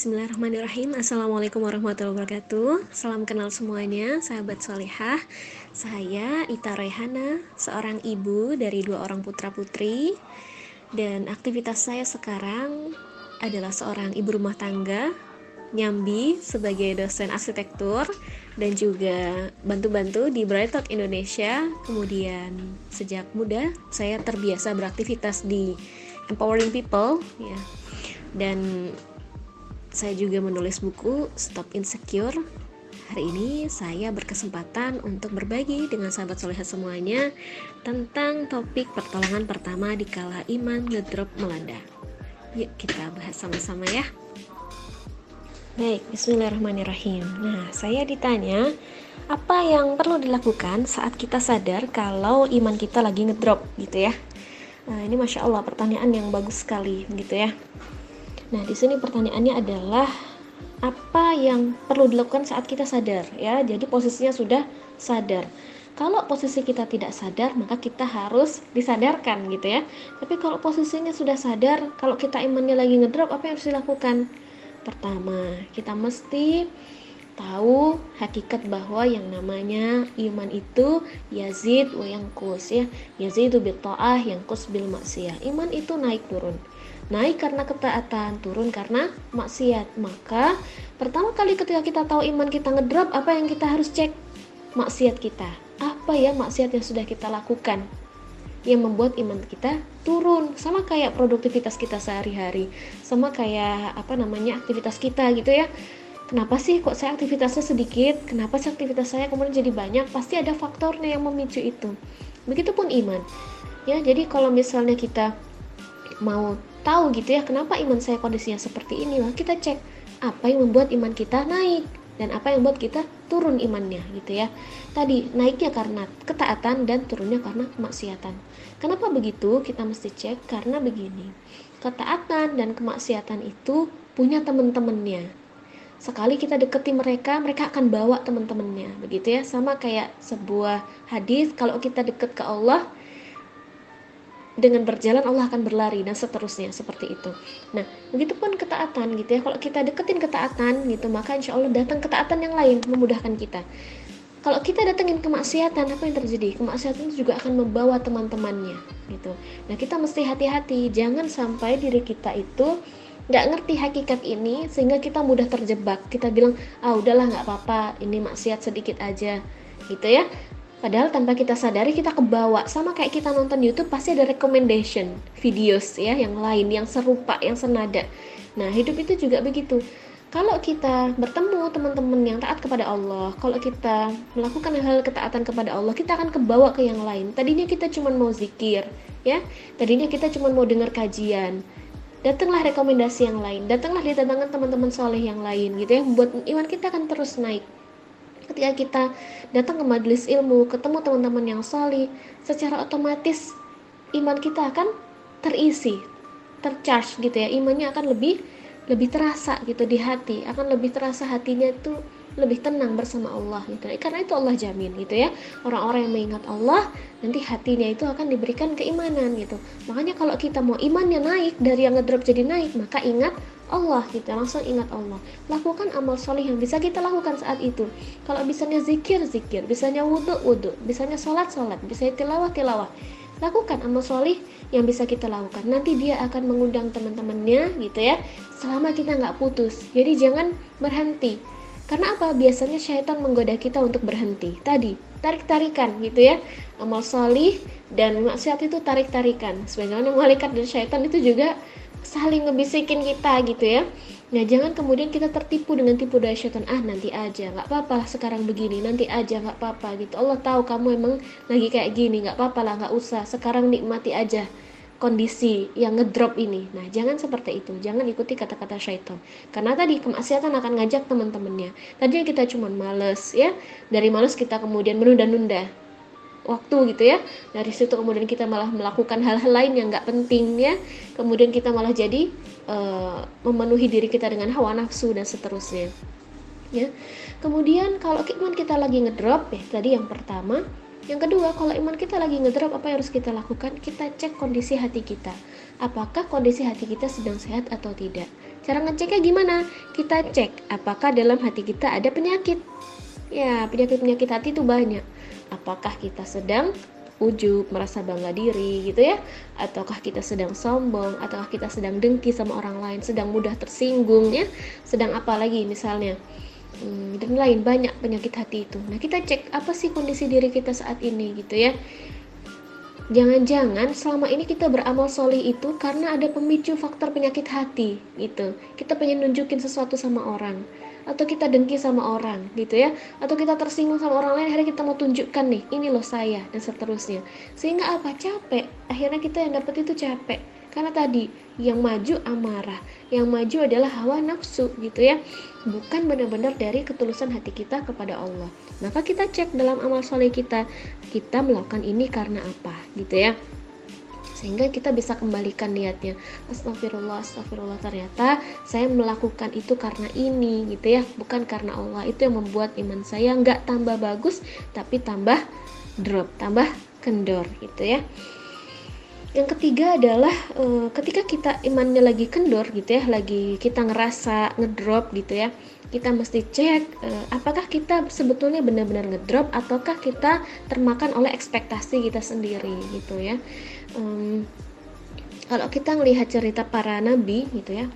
Bismillahirrahmanirrahim. Assalamualaikum warahmatullahi wabarakatuh. Salam kenal semuanya, sahabat solehah Saya Ita Rehana, seorang ibu dari dua orang putra-putri Dan aktivitas saya sekarang adalah seorang ibu rumah tangga Nyambi sebagai dosen arsitektur Dan juga bantu-bantu di Brightalk Indonesia. Kemudian sejak muda saya terbiasa beraktivitas di empowering people ya. Dan saya juga menulis buku Stop Insecure. Hari ini saya berkesempatan untuk berbagi dengan sahabat solehat semuanya tentang topik pertolongan pertama di kala iman ngedrop melanda. Yuk kita bahas sama-sama ya. Baik, bismillahirrahmanirrahim. Nah, saya ditanya, apa yang perlu dilakukan saat kita sadar kalau iman kita lagi ngedrop gitu ya? Nah, ini masya Allah pertanyaan yang bagus sekali gitu ya. Nah, di sini pertanyaannya adalah apa yang perlu dilakukan saat kita sadar ya. Jadi posisinya sudah sadar. Kalau posisi kita tidak sadar, maka kita harus disadarkan gitu ya. Tapi kalau posisinya sudah sadar, kalau kita imannya lagi ngedrop, apa yang harus dilakukan? Pertama, kita mesti tahu hakikat bahwa yang namanya iman itu yazid wa kus ya. Yazidu bil ta'ah, kus bil maksiyah. Iman itu naik turun naik karena ketaatan, turun karena maksiat. Maka pertama kali ketika kita tahu iman kita ngedrop, apa yang kita harus cek? Maksiat kita. Apa ya maksiat yang sudah kita lakukan? Yang membuat iman kita turun. Sama kayak produktivitas kita sehari-hari. Sama kayak apa namanya aktivitas kita gitu ya. Kenapa sih kok saya aktivitasnya sedikit? Kenapa sih aktivitas saya kemudian jadi banyak? Pasti ada faktornya yang memicu itu. Begitupun iman. Ya, jadi kalau misalnya kita mau tahu gitu ya kenapa iman saya kondisinya seperti ini? Lah kita cek apa yang membuat iman kita naik? Dan apa yang membuat kita turun imannya gitu ya. Tadi naiknya karena ketaatan dan turunnya karena kemaksiatan. Kenapa begitu? Kita mesti cek karena begini. Ketaatan dan kemaksiatan itu punya teman-temannya. Sekali kita deketi mereka mereka akan bawa teman-temannya begitu ya. Sama kayak sebuah hadis kalau kita deket ke Allah dengan berjalan Allah akan berlari dan seterusnya seperti itu. Nah, begitupun ketaatan gitu ya. Kalau kita deketin ketaatan gitu, maka insya Allah datang ketaatan yang lain memudahkan kita. Kalau kita datengin kemaksiatan, apa yang terjadi? Kemaksiatan juga akan membawa teman-temannya gitu. Nah, kita mesti hati-hati, jangan sampai diri kita itu nggak ngerti hakikat ini sehingga kita mudah terjebak. Kita bilang, ah udahlah nggak apa-apa, ini maksiat sedikit aja, gitu ya. Padahal tanpa kita sadari kita kebawa sama kayak kita nonton YouTube pasti ada recommendation videos ya yang lain yang serupa yang senada. Nah hidup itu juga begitu. Kalau kita bertemu teman-teman yang taat kepada Allah, kalau kita melakukan hal ketaatan kepada Allah, kita akan kebawa ke yang lain. Tadinya kita cuma mau zikir, ya. Tadinya kita cuma mau dengar kajian. Datanglah rekomendasi yang lain, datanglah didatangkan teman-teman soleh yang lain, gitu ya. Membuat iman kita akan terus naik ketika kita datang ke majelis ilmu, ketemu teman-teman yang solih, secara otomatis iman kita akan terisi, tercharge gitu ya, imannya akan lebih lebih terasa gitu di hati, akan lebih terasa hatinya itu lebih tenang bersama Allah gitu. Karena itu Allah jamin gitu ya. Orang-orang yang mengingat Allah nanti hatinya itu akan diberikan keimanan gitu. Makanya kalau kita mau imannya naik dari yang ngedrop jadi naik, maka ingat Allah kita langsung ingat Allah. Lakukan amal soleh yang bisa kita lakukan saat itu. Kalau bisanya zikir zikir. Bisanya wudhu wudhu bisanya sholat sholat. Bisa tilawah tilawah. Lakukan amal soleh yang bisa kita lakukan. Nanti dia akan mengundang teman-temannya gitu ya. Selama kita nggak putus. Jadi jangan berhenti karena apa? Biasanya syaitan menggoda kita untuk berhenti. Tadi tarik tarikan gitu ya. Amal soleh dan maksiat itu tarik tarikan sebagaimana malaikat dan syaitan itu juga saling ngebisikin kita gitu ya. Nah jangan kemudian kita tertipu dengan tipu daya syaitan. Ah nanti aja nggak apa-apa. Sekarang begini Nanti aja nggak apa-apa gitu. Allah tahu kamu emang lagi kayak gini nggak apa-apa lah nggak usah. Sekarang nikmati aja kondisi yang ngedrop ini. Nah jangan seperti itu. Jangan ikuti kata-kata syaitan. Karena tadi kemaksiatan akan ngajak teman-temannya. Tadi kita cuma males ya. Dari males kita kemudian menunda-nunda waktu gitu ya. Dari situ kemudian kita malah melakukan hal-hal lain yang nggak penting ya. Kemudian kita malah jadi uh, memenuhi diri kita dengan hawa nafsu dan seterusnya ya. Kemudian kalau kita lagi ngedrop ya tadi yang pertama Yang kedua, kalau iman kita lagi ngedrop, apa yang harus kita lakukan? Kita cek kondisi hati kita. Apakah kondisi hati kita sedang sehat atau tidak? Cara ngeceknya gimana? Kita cek apakah dalam hati kita ada penyakit. Ya, penyakit-penyakit hati itu banyak. Apakah kita sedang ujub, merasa bangga diri gitu ya ataukah kita sedang sombong ataukah kita sedang dengki sama orang lain sedang mudah tersinggung ya sedang apa lagi misalnya dan lain banyak penyakit hati itu. Nah kita cek apa sih kondisi diri kita saat ini gitu ya. Jangan-jangan selama ini kita beramal solih itu karena ada pemicu faktor penyakit hati gitu. Kita pengen nunjukin sesuatu sama orang. Atau kita dengki sama orang gitu ya. Atau kita tersinggung sama orang lain akhirnya kita mau tunjukkan nih ini loh saya dan seterusnya. Sehingga apa? Capek. Akhirnya kita yang dapat itu capek. Karena tadi yang maju amarah yang maju adalah hawa nafsu gitu ya. Bukan benar-benar dari ketulusan hati kita kepada Allah. Maka kita cek dalam amal soleh kita kita melakukan ini karena apa gitu ya. Sehingga kita bisa kembalikan niatnya. Astagfirullah astagfirullah ternyata saya melakukan itu karena ini gitu ya. Bukan karena Allah. Itu yang membuat iman saya nggak tambah bagus tapi tambah drop tambah kendor gitu ya yang ketiga adalah e, ketika kita imannya lagi kendor gitu ya lagi kita ngerasa ngedrop gitu ya kita mesti cek e, apakah kita sebetulnya benar-benar ngedrop ataukah kita termakan oleh ekspektasi kita sendiri gitu ya. Um, kalau kita melihat cerita para nabi gitu ya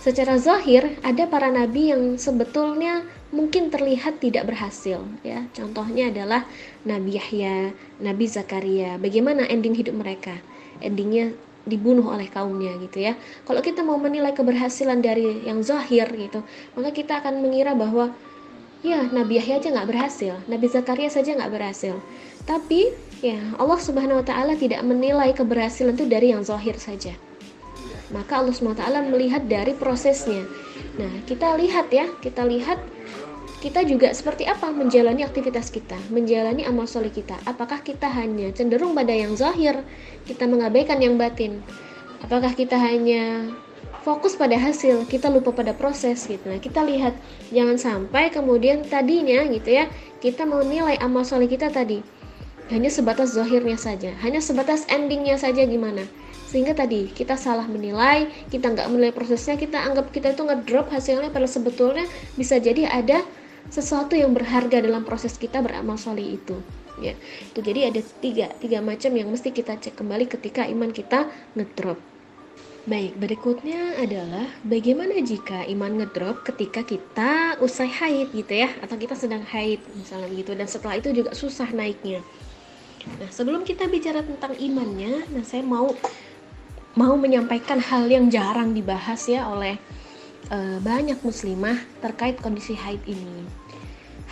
secara zahir ada para nabi yang sebetulnya mungkin terlihat tidak berhasil ya. Contohnya adalah Nabi Yahya, Nabi Zakaria. Bagaimana ending hidup mereka endingnya dibunuh oleh kaumnya gitu ya. Kalau kita mau menilai keberhasilan dari yang zahir gitu maka kita akan mengira bahwa ya Nabi Yahya aja nggak berhasil Nabi Zakaria saja nggak berhasil. Tapi ya Allah Subhanahu Wa Taala tidak menilai keberhasilan itu dari yang zahir saja. Maka Allah Subhanahu Wa Taala melihat dari prosesnya. Nah kita lihat ya kita lihat kita juga seperti apa menjalani aktivitas kita, menjalani amal soleh kita. Apakah kita hanya cenderung pada yang zahir, kita mengabaikan yang batin? Apakah kita hanya fokus pada hasil, kita lupa pada proses gitu. Nah, kita lihat jangan sampai kemudian tadinya gitu ya, kita menilai amal soleh kita tadi hanya sebatas zahirnya saja, hanya sebatas endingnya saja gimana. Sehingga tadi kita salah menilai, kita nggak menilai prosesnya, kita anggap kita itu ngedrop hasilnya, padahal sebetulnya bisa jadi ada sesuatu yang berharga dalam proses kita beramal soleh itu. Ya, itu jadi ada tiga, tiga macam yang mesti kita cek kembali ketika iman kita ngedrop. Baik, berikutnya adalah bagaimana jika iman ngedrop ketika kita usai haid gitu ya, atau kita sedang haid misalnya gitu, dan setelah itu juga susah naiknya. Nah, sebelum kita bicara tentang imannya, nah saya mau mau menyampaikan hal yang jarang dibahas ya oleh uh, banyak muslimah terkait kondisi haid ini.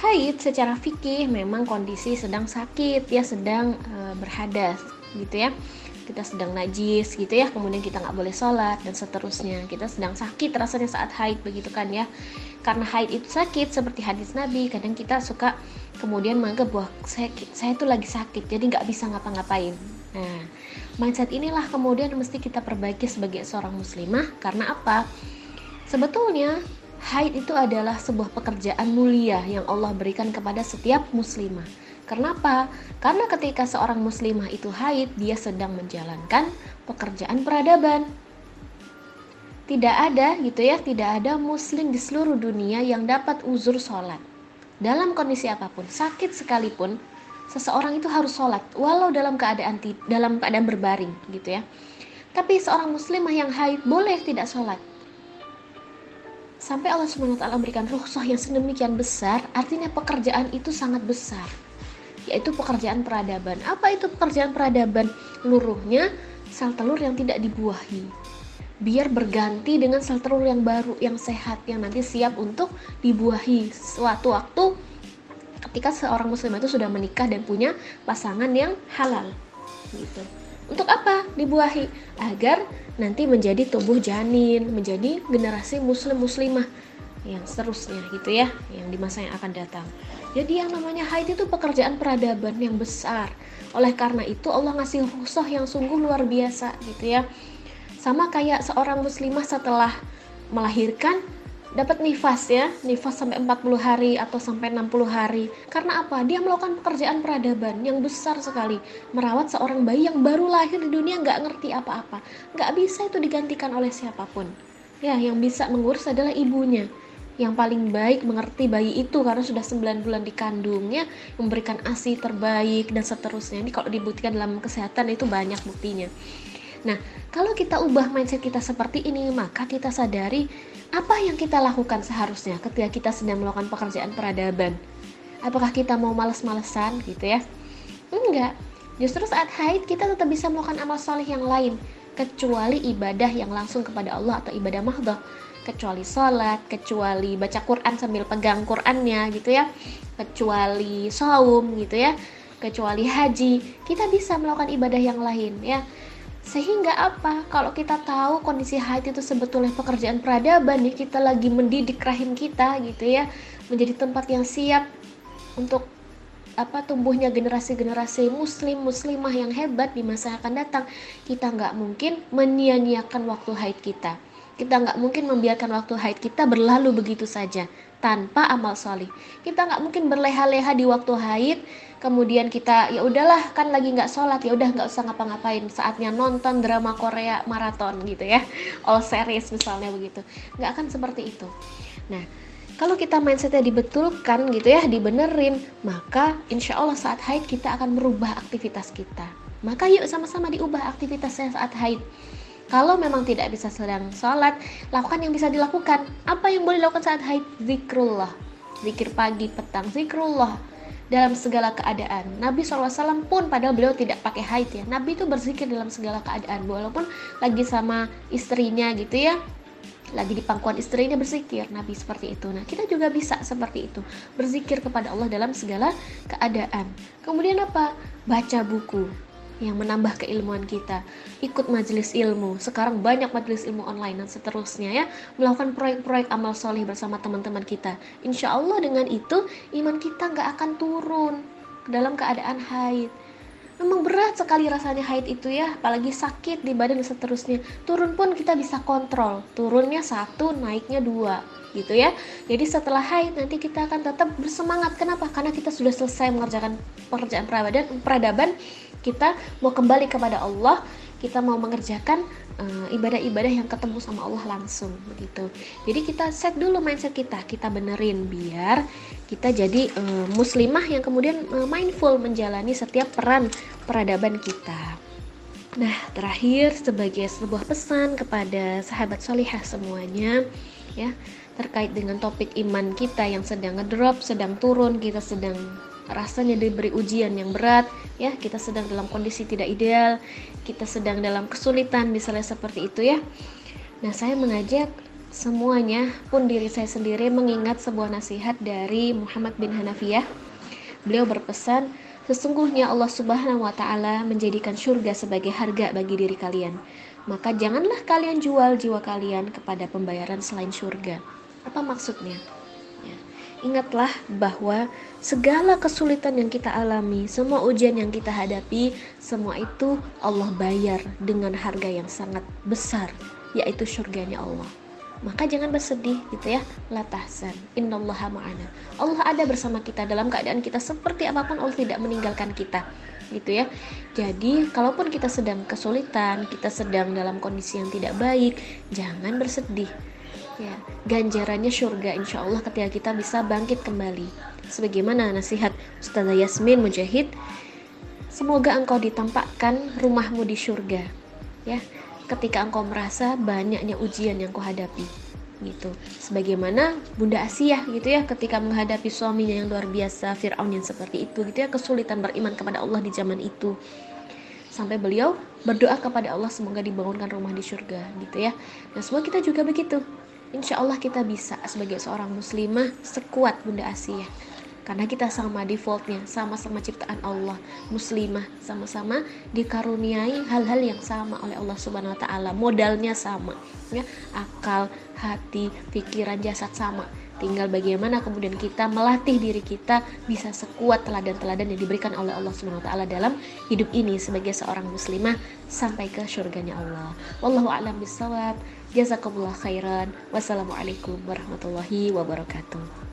Haid secara fikih memang kondisi sedang sakit ya, sedang uh, berhadas gitu ya. Kita sedang najis gitu ya, kemudian kita nggak boleh sholat dan seterusnya. Kita sedang sakit rasanya saat haid begitu kan ya. Karena haid itu sakit seperti hadis Nabi, kadang kita suka kemudian menganggap bahwa saya saya itu lagi sakit jadi nggak bisa ngapa-ngapain nah mindset inilah kemudian mesti kita perbaiki sebagai seorang muslimah karena apa sebetulnya haid itu adalah sebuah pekerjaan mulia yang Allah berikan kepada setiap muslimah Kenapa? Karena ketika seorang muslimah itu haid, dia sedang menjalankan pekerjaan peradaban. Tidak ada gitu ya, tidak ada muslim di seluruh dunia yang dapat uzur sholat dalam kondisi apa pun, sakit sekalipun, seseorang itu harus sholat, walau dalam keadaan dalam keadaan berbaring, gitu ya. Tapi seorang muslimah yang haid boleh tidak sholat. Sampai Allah SWT memberikan rukhsah yang sedemikian besar, artinya pekerjaan itu sangat besar. Yaitu pekerjaan peradaban. Apa itu pekerjaan peradaban? Luruhnya sel telur yang tidak dibuahi biar berganti dengan sel telur yang baru yang sehat yang nanti siap untuk dibuahi suatu waktu ketika seorang muslim itu sudah menikah dan punya pasangan yang halal gitu untuk apa? Dibuahi agar nanti menjadi tubuh janin menjadi generasi muslim muslimah yang seterusnya gitu ya yang di masa yang akan datang. Jadi yang namanya haid itu pekerjaan peradaban yang besar. Oleh karena itu Allah ngasih rusuh yang sungguh luar biasa gitu ya. Sama kayak seorang muslimah setelah melahirkan dapat nifas ya, nifas sampai 40 hari atau sampai 60 hari. Karena apa? Dia melakukan pekerjaan peradaban yang besar sekali. Merawat seorang bayi yang baru lahir di dunia nggak ngerti apa-apa. Nggak bisa itu digantikan oleh siapa pun. Ya, yang bisa mengurus adalah ibunya. Yang paling baik mengerti bayi itu karena sudah 9 bulan dikandungnya, memberikan ASI terbaik dan seterusnya. Ini kalau dibuktikan dalam kesehatan itu banyak buktinya. Nah, kalau kita ubah mindset kita seperti ini, maka kita sadari apa yang kita lakukan seharusnya ketika kita sedang melakukan pekerjaan peradaban. Apakah kita mau males-malesan gitu ya? Enggak. Justru saat haid kita tetap bisa melakukan amal soleh yang lain kecuali ibadah yang langsung kepada Allah atau ibadah mahdoh kecuali sholat, kecuali baca Quran sambil pegang Qurannya gitu ya, kecuali saum gitu ya, kecuali haji, kita bisa melakukan ibadah yang lain ya. Sehingga apa? Kalau kita tahu kondisi haid itu sebetulnya pekerjaan peradaban nih, kita lagi mendidik rahim kita gitu ya, menjadi tempat yang siap untuk apa tumbuhnya generasi-generasi muslim muslimah yang hebat di masa yang akan datang kita nggak mungkin menyia-nyiakan waktu haid kita kita nggak mungkin membiarkan waktu haid kita berlalu begitu saja tanpa amal solih kita nggak mungkin berleha-leha di waktu haid kemudian kita ya udahlah kan lagi nggak sholat ya udah nggak usah ngapa-ngapain. Saatnya nonton drama Korea maraton gitu ya. All series misalnya begitu. Nggak akan seperti itu. Nah kalau kita mindsetnya dibetulkan gitu ya dibenerin maka insya Allah saat haid kita akan merubah aktivitas kita. Maka yuk sama-sama diubah aktivitasnya saat haid kalau memang tidak bisa sedang sholat, lakukan yang bisa dilakukan. Apa yang boleh dilakukan saat haid? Zikrullah. Zikir pagi, petang, zikrullah dalam segala keadaan. Nabi SAW pun padahal beliau tidak pakai haid ya. Nabi itu berzikir dalam segala keadaan walaupun lagi sama istrinya gitu ya. Lagi di pangkuan istrinya berzikir, Nabi seperti itu. Nah, kita juga bisa seperti itu, berzikir kepada Allah dalam segala keadaan. Kemudian apa? Baca buku yang menambah keilmuan kita. Ikut majelis ilmu. Sekarang banyak majelis ilmu online dan seterusnya ya. Melakukan proyek-proyek amal soleh bersama teman-teman kita. Insya Allah dengan itu iman kita nggak akan turun dalam keadaan haid. Memang berat sekali rasanya haid itu ya, apalagi sakit di badan dan seterusnya. Turun pun kita bisa kontrol. Turunnya satu, naiknya dua gitu ya. Jadi setelah haid nanti kita akan tetap bersemangat. Kenapa? Karena kita sudah selesai mengerjakan pekerjaan peradaban, peradaban kita mau kembali kepada Allah kita mau mengerjakan eh, ibadah-ibadah uh, yang ketemu sama Allah langsung begitu. Jadi kita set dulu mindset kita, kita benerin biar kita jadi uh, muslimah yang kemudian uh, mindful menjalani setiap peran peradaban kita. Nah, terakhir sebagai sebuah pesan kepada sahabat solihah semuanya, ya terkait dengan topik iman kita yang sedang ngedrop, sedang turun, kita sedang rasanya diberi ujian yang berat ya. Kita sedang dalam kondisi tidak ideal kita sedang dalam kesulitan misalnya seperti itu ya. Nah saya mengajak semuanya pun diri saya sendiri mengingat sebuah nasihat dari Muhammad bin Hanafiyah beliau berpesan sesungguhnya Allah Subhanahu wa taala menjadikan surga sebagai harga bagi diri kalian. Maka janganlah kalian jual jiwa kalian kepada pembayaran selain surga. Apa maksudnya Ingatlah bahwa segala kesulitan yang kita alami, semua ujian yang kita hadapi, semua itu Allah bayar dengan harga yang sangat besar, yaitu surganya Allah. Maka jangan bersedih gitu ya. La tahzan. Innallaha ma'ana. Allah ada bersama kita dalam keadaan kita seperti apa pun Allah tidak meninggalkan kita gitu ya. Jadi, kalaupun kita sedang kesulitan, kita sedang dalam kondisi yang tidak baik, jangan bersedih ya ganjarannya surga insya Allah ketika kita bisa bangkit kembali. Sebagaimana nasihat Ustazah Yasmin Mujahid semoga engkau ditampakkan rumahmu di surga. Ya ketika engkau merasa banyaknya ujian yang kau hadapi gitu. Sebagaimana Bunda Asia gitu ya ketika menghadapi suaminya yang luar biasa Fir'aun yang seperti itu gitu ya kesulitan beriman kepada Allah di zaman itu. Sampai beliau berdoa kepada Allah semoga dibangunkan rumah di surga gitu ya. Nah semua kita juga begitu insya Allah kita bisa sebagai seorang muslimah sekuat Bunda Asia. Karena kita sama defaultnya sama-sama ciptaan Allah. Muslimah sama-sama dikaruniai hal-hal yang sama oleh Allah Subhanahu Wa Taala. Modalnya sama ya. Akal hati pikiran jasad sama. Tinggal bagaimana kemudian kita melatih diri kita bisa sekuat teladan-teladan yang diberikan oleh Allah Subhanahu wa taala dalam hidup ini sebagai seorang muslimah sampai ke surganya Allah. Wallahu a'lam bishawab. Jazakumullah khairan. Wassalamualaikum warahmatullahi wabarakatuh.